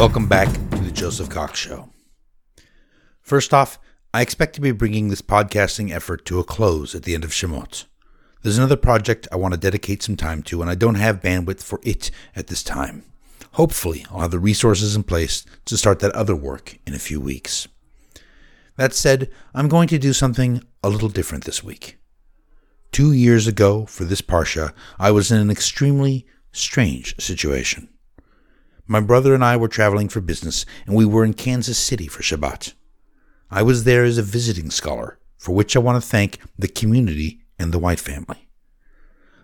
Welcome back to the Joseph Cox Show. First off, I expect to be bringing this podcasting effort to a close at the end of Shemot. There's another project I want to dedicate some time to, and I don't have bandwidth for it at this time. Hopefully, I'll have the resources in place to start that other work in a few weeks. That said, I'm going to do something a little different this week. Two years ago, for this Parsha, I was in an extremely strange situation. My brother and I were traveling for business, and we were in Kansas City for Shabbat. I was there as a visiting scholar, for which I want to thank the community and the White family.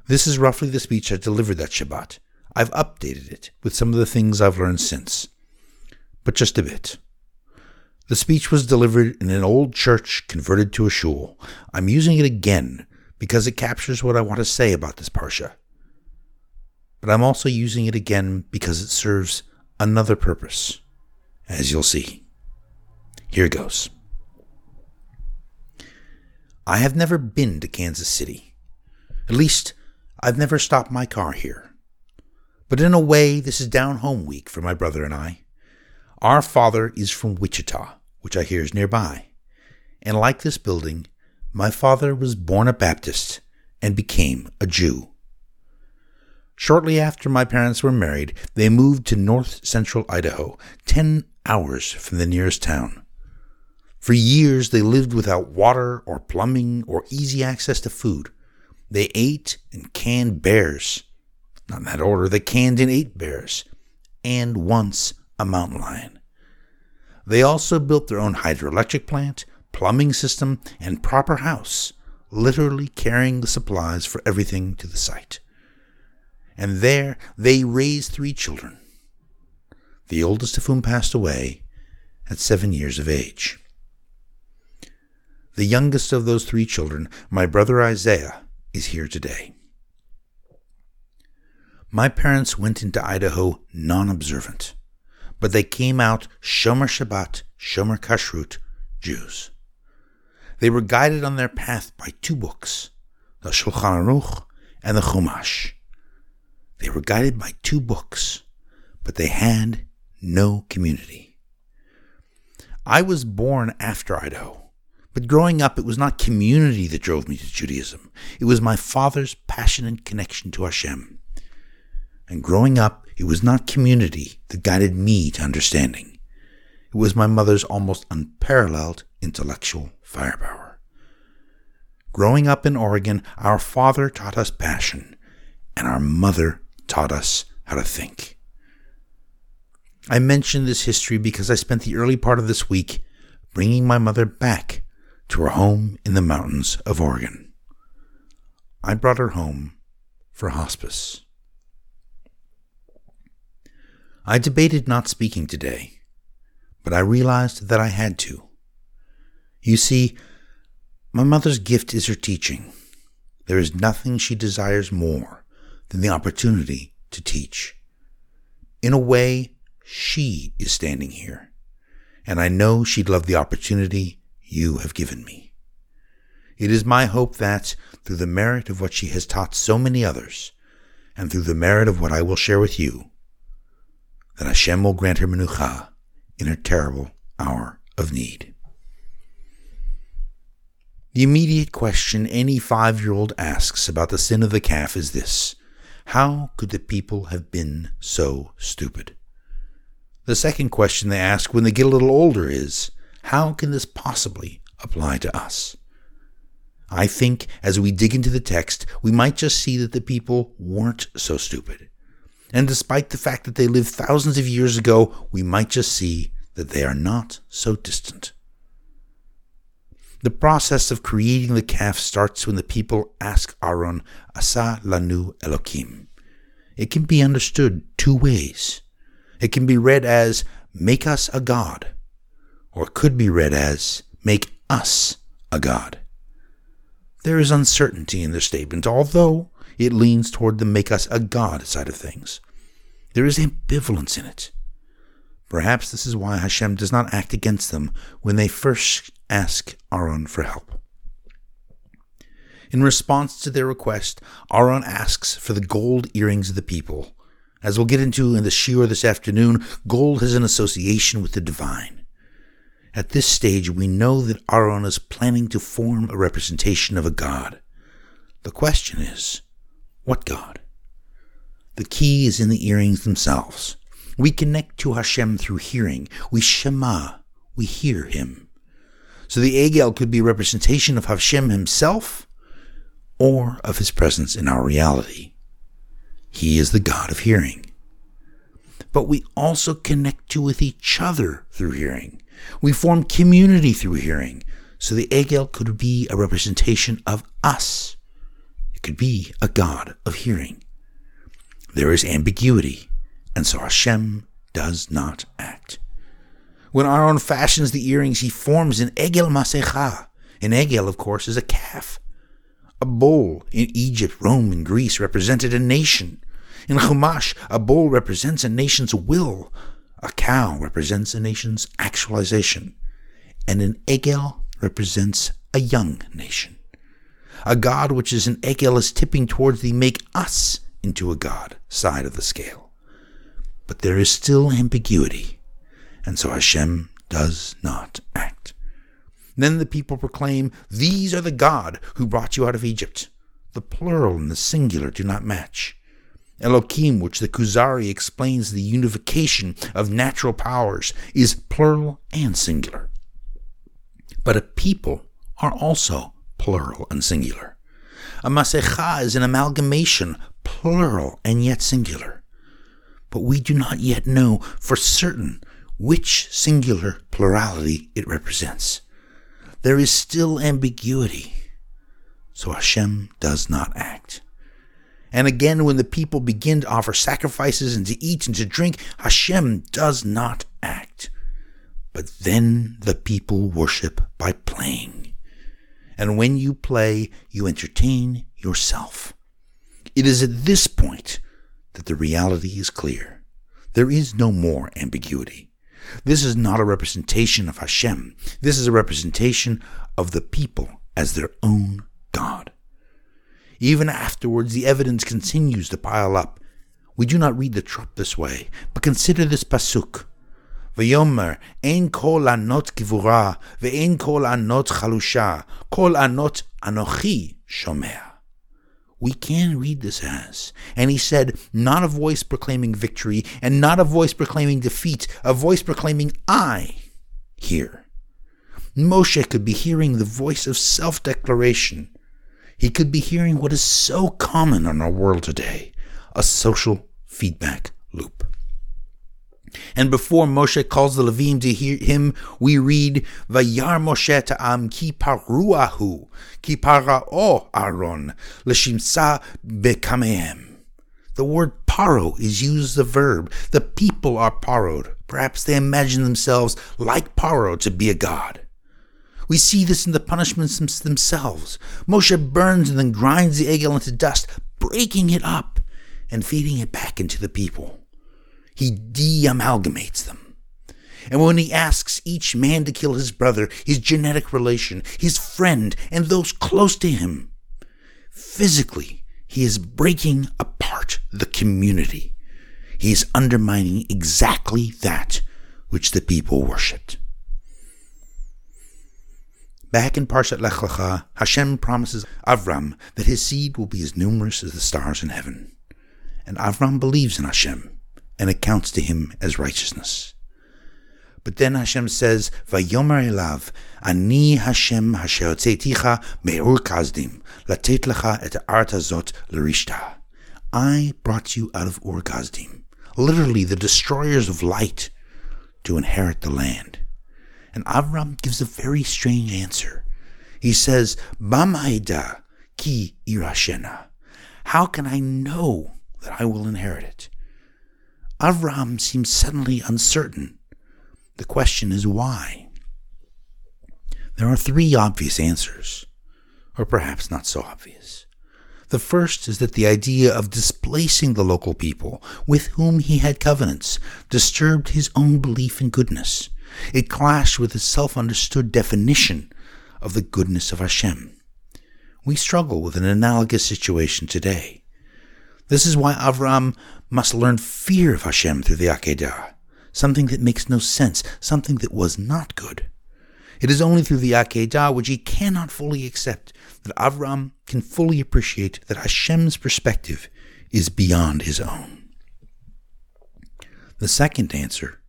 This is roughly the speech I delivered that Shabbat. I've updated it with some of the things I've learned since, but just a bit. The speech was delivered in an old church converted to a shul. I'm using it again because it captures what I want to say about this parsha. But I'm also using it again because it serves another purpose, as you'll see. Here goes. I have never been to Kansas City. At least, I've never stopped my car here. But in a way, this is down home week for my brother and I. Our father is from Wichita, which I hear is nearby. And like this building, my father was born a Baptist and became a Jew. Shortly after my parents were married, they moved to north central Idaho, 10 hours from the nearest town. For years, they lived without water or plumbing or easy access to food. They ate and canned bears. Not in that order, they canned and ate bears. And once a mountain lion. They also built their own hydroelectric plant, plumbing system, and proper house, literally carrying the supplies for everything to the site. And there they raised three children, the oldest of whom passed away at seven years of age. The youngest of those three children, my brother Isaiah, is here today. My parents went into Idaho non observant, but they came out Shomer Shabbat, Shomer Kashrut Jews. They were guided on their path by two books, the Shulchan Aruch and the Chumash. They were guided by two books, but they had no community. I was born after Idaho but growing up, it was not community that drove me to Judaism. It was my father's passionate connection to Hashem. And growing up, it was not community that guided me to understanding. It was my mother's almost unparalleled intellectual firepower. Growing up in Oregon, our father taught us passion, and our mother taught us how to think. I mention this history because I spent the early part of this week bringing my mother back to her home in the mountains of Oregon. I brought her home for hospice. I debated not speaking today, but I realized that I had to. You see, my mother's gift is her teaching. There is nothing she desires more than the opportunity to teach. In a way, she is standing here, and I know she'd love the opportunity you have given me. It is my hope that, through the merit of what she has taught so many others, and through the merit of what I will share with you, that Hashem will grant her menucha in her terrible hour of need. The immediate question any five year old asks about the sin of the calf is this How could the people have been so stupid? The second question they ask when they get a little older is how can this possibly apply to us? I think as we dig into the text, we might just see that the people weren't so stupid. And despite the fact that they lived thousands of years ago, we might just see that they are not so distant. The process of creating the calf starts when the people ask Aaron, Asa lanu Elokim. It can be understood two ways. It can be read as, Make us a God, or could be read as, Make us a God. There is uncertainty in this statement, although it leans toward the make us a God side of things. There is ambivalence in it. Perhaps this is why Hashem does not act against them when they first ask Aaron for help. In response to their request, Aaron asks for the gold earrings of the people, As we'll get into in the shiur this afternoon, gold has an association with the divine. At this stage, we know that Aaron is planning to form a representation of a god. The question is, what God? The key is in the earrings themselves. We connect to Hashem through hearing. We shema. We hear Him. So the Egel could be a representation of Hashem Himself or of His presence in our reality. He is the God of hearing. But we also connect to with each other through hearing. We form community through hearing. So the Egel could be a representation of us It could be a God of hearing. There is ambiguity, and so Hashem does not act. When Aaron fashions the earrings, he forms an egel masecha. An egel, of course, is a calf. A bull in Egypt, Rome, and Greece represented a nation. In Chumash, a bull represents a nation's will. A cow represents a nation's actualization. And an egel represents a young nation. A God which is an egel is tipping towards the make us into a God side of the scale. But there is still ambiguity, and so Hashem does not act. Then the people proclaim, These are the God who brought you out of Egypt. The plural and the singular do not match. Elohim, which the Kuzari explains the unification of natural powers, is plural and singular. But a people are also plural and singular. A masecha is an amalgamation, plural and yet singular. But we do not yet know for certain which singular plurality it represents. There is still ambiguity. So Hashem does not act. And again, when the people begin to offer sacrifices and to eat and to drink, Hashem does not act. But then the people worship by playing and when you play, you entertain yourself. It is at this point that the reality is clear. There is no more ambiguity. This is not a representation of Hashem. This is a representation of the people as their own God. Even afterwards, the evidence continues to pile up. We do not read the trop this way, but consider this pasuk. ויאמר אין כל ענות גבורה ואין כל ענות חלושה, כל ענות אנוכי שומע. We can read this as, and he said, not a voice proclaiming victory, and not a voice proclaiming defeat, a voice proclaiming, I hear. Moshe could be hearing the voice of self declaration. He could be hearing what is so common in our world today a social feedback loop. And before Moshe calls the Levim to hear him, we read, Vayar Moshe ta'am ki paruahu, ki para'o Aaron, l'shimsa bekamehem. The word paro is used as a verb. The people are paroed. Perhaps they imagine themselves like Paro to be a god. We see this in the punishments themselves. Moshe burns and then grinds the egel into dust, breaking it up and feeding it back into the people he de amalgamates them. And when he asks each man to kill his brother, his genetic relation, his friend, and those close to him, physically, he is breaking apart the community. He is undermining exactly that which the people worshipped. Back in Parshat Lech Lecha, Hashem promises Avram that his seed will be as numerous as the stars in heaven. And Avram believes in Hashem and accounts to him as righteousness. But then Hashem says, Vayomer elav, Ani Hashem asher hotzeiticha me'ur kazdim, latet lecha et art l'rishta. I brought you out of Ur Kasdim, literally the destroyers of light, to inherit the land. And Avram gives a very strange answer. He says, Bamaida ki irashena. How can I know that I will inherit it? Avram seems suddenly uncertain. The question is why? There are three obvious answers, or perhaps not so obvious. The first is that the idea of displacing the local people with whom he had covenants disturbed his own belief in goodness. It clashed with his self understood definition of the goodness of Hashem. We struggle with an analogous situation today. This is why Avram must learn fear of Hashem through the Akedah, something that makes no sense, something that was not good. It is only through the Akedah, which he cannot fully accept, that Avram can fully appreciate that Hashem's perspective is beyond his own. The second answer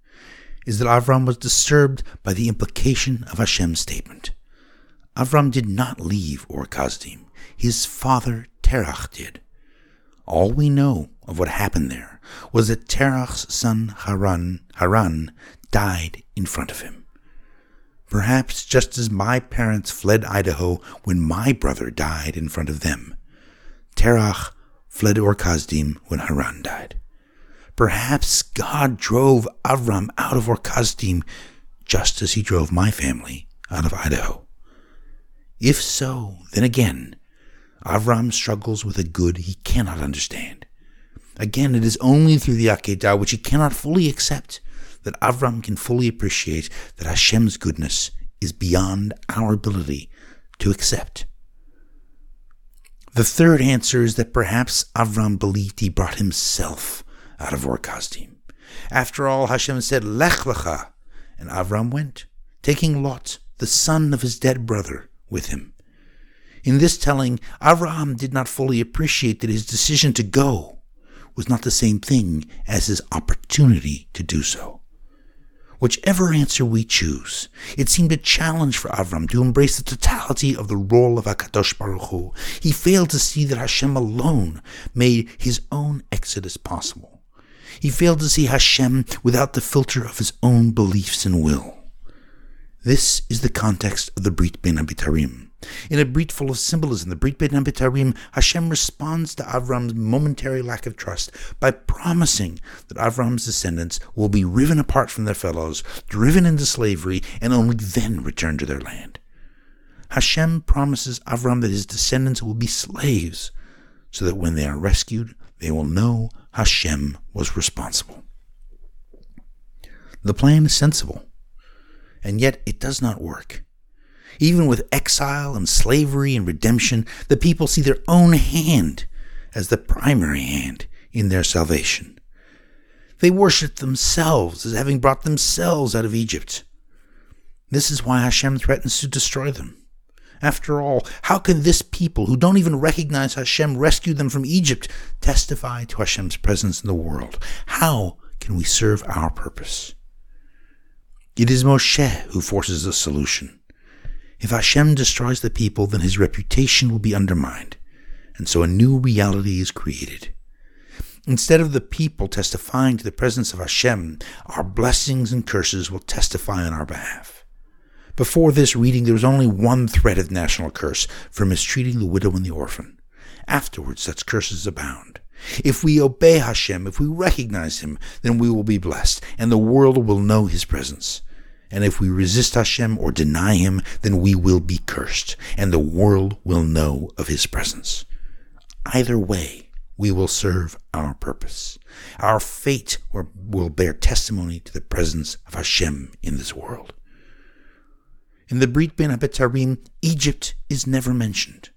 is that Avram was disturbed by the implication of Hashem's statement. Avram did not leave Ur Kasdim. His father Terach did. All we know of what happened there was that Terach's son Haran, Haran died in front of him. Perhaps just as my parents fled Idaho when my brother died in front of them, Terach fled Ur Kasdim when Haran died. Perhaps God drove Avram out of Ur Kasdim just as he drove my family out of Idaho. If so, then again, Avram struggles with a good he cannot understand. Again, it is only through the Akedah, which he cannot fully accept, that Avram can fully appreciate that Hashem's goodness is beyond our ability to accept. The third answer is that perhaps Avram believed he brought himself out of Kasdim. After all, Hashem said, Lech lecha, and Avram went, taking Lot, the son of his dead brother, with him. In this telling, Avram did not fully appreciate that his decision to go was not the same thing as his opportunity to do so. Whichever answer we choose, it seemed a challenge for Avram to embrace the totality of the role of Hakadosh Baruch Hu. He failed to see that Hashem alone made his own exodus possible. He failed to see Hashem without the filter of his own beliefs and will. This is the context of the Brit Ben Abitarim. In a Brit full of symbolism, the Brit Ben Abitarim, Hashem responds to Avram's momentary lack of trust by promising that Avram's descendants will be riven apart from their fellows, driven into slavery, and only then return to their land. Hashem promises Avram that his descendants will be slaves, so that when they are rescued, they will know Hashem was responsible. The plan is sensible, and yet it does not work. Even with exile and slavery and redemption, the people see their own hand as the primary hand in their salvation. They worship themselves as having brought themselves out of Egypt. This is why Hashem threatens to destroy them. After all, how can this people, who don't even recognize Hashem rescued them from Egypt, testify to Hashem's presence in the world? How can we serve our purpose? It is Moshe who forces a solution. If Hashem destroys the people, then his reputation will be undermined, and so a new reality is created. Instead of the people testifying to the presence of Hashem, our blessings and curses will testify on our behalf. Before this reading, there was only one threat of national curse for mistreating the widow and the orphan. Afterwards, such curses abound. If we obey Hashem, if we recognize Him, then we will be blessed, and the world will know His presence. And if we resist Hashem or deny Him, then we will be cursed, and the world will know of His presence. Either way, we will serve our purpose. Our fate will bear testimony to the presence of Hashem in this world. In the Brit Ben Abitarim, Egypt is never mentioned.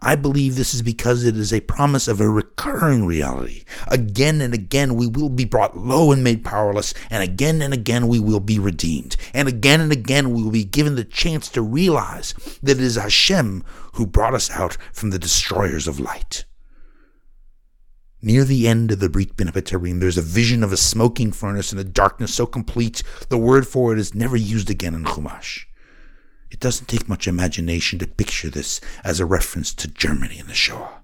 I believe this is because it is a promise of a recurring reality. Again and again we will be brought low and made powerless, and again and again we will be redeemed. And again and again we will be given the chance to realize that it is Hashem who brought us out from the destroyers of light. Near the end of the Brit Abitarim, there's a vision of a smoking furnace in a darkness so complete the word for it is never used again in Chumash. It doesn't take much imagination to picture this as a reference to Germany and the Shoah.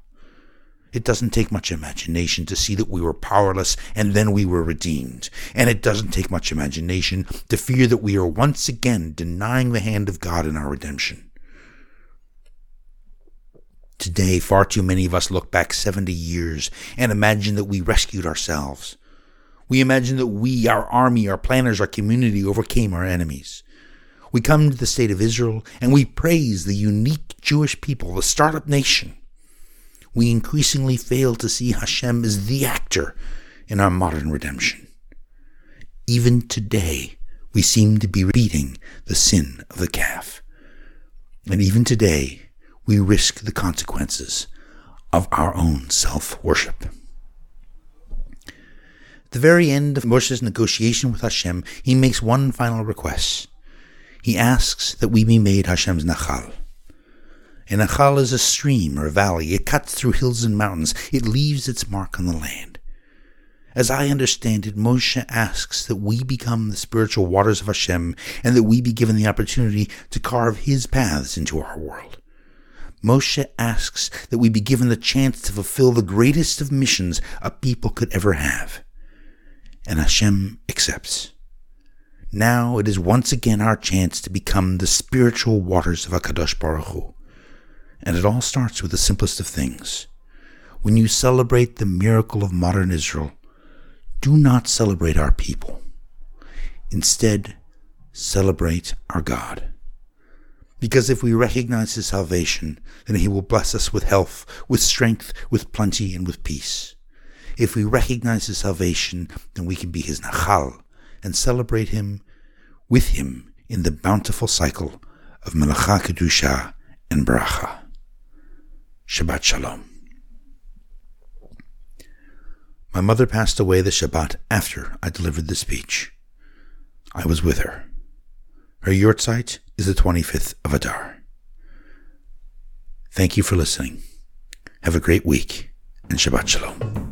It doesn't take much imagination to see that we were powerless and then we were redeemed. And it doesn't take much imagination to fear that we are once again denying the hand of God in our redemption. Today, far too many of us look back 70 years and imagine that we rescued ourselves. We imagine that we, our army, our planners, our community overcame our enemies. We come to the state of Israel and we praise the unique Jewish people, the startup nation. We increasingly fail to see Hashem as the actor in our modern redemption. Even today, we seem to be repeating the sin of the calf. And even today, we risk the consequences of our own self worship. At the very end of Moshe's negotiation with Hashem, he makes one final request. He asks that we be made Hashem's Nachal. A Nachal is a stream or a valley. It cuts through hills and mountains. It leaves its mark on the land. As I understand it, Moshe asks that we become the spiritual waters of Hashem and that we be given the opportunity to carve his paths into our world. Moshe asks that we be given the chance to fulfill the greatest of missions a people could ever have. And Hashem accepts. Now it is once again our chance to become the spiritual waters of HaKadosh Baruch Hu. And it all starts with the simplest of things. When you celebrate the miracle of modern Israel, do not celebrate our people. Instead, celebrate our God. Because if we recognize His salvation, then He will bless us with health, with strength, with plenty, and with peace. If we recognize His salvation, then we can be His Nachal and celebrate Him with Him in the bountiful cycle of Melacha Kedusha and Bracha. Shabbat Shalom. My mother passed away the Shabbat after I delivered the speech. I was with her. Her yahrzeit is the 25th of Adar. Thank you for listening. Have a great week and Shabbat Shalom.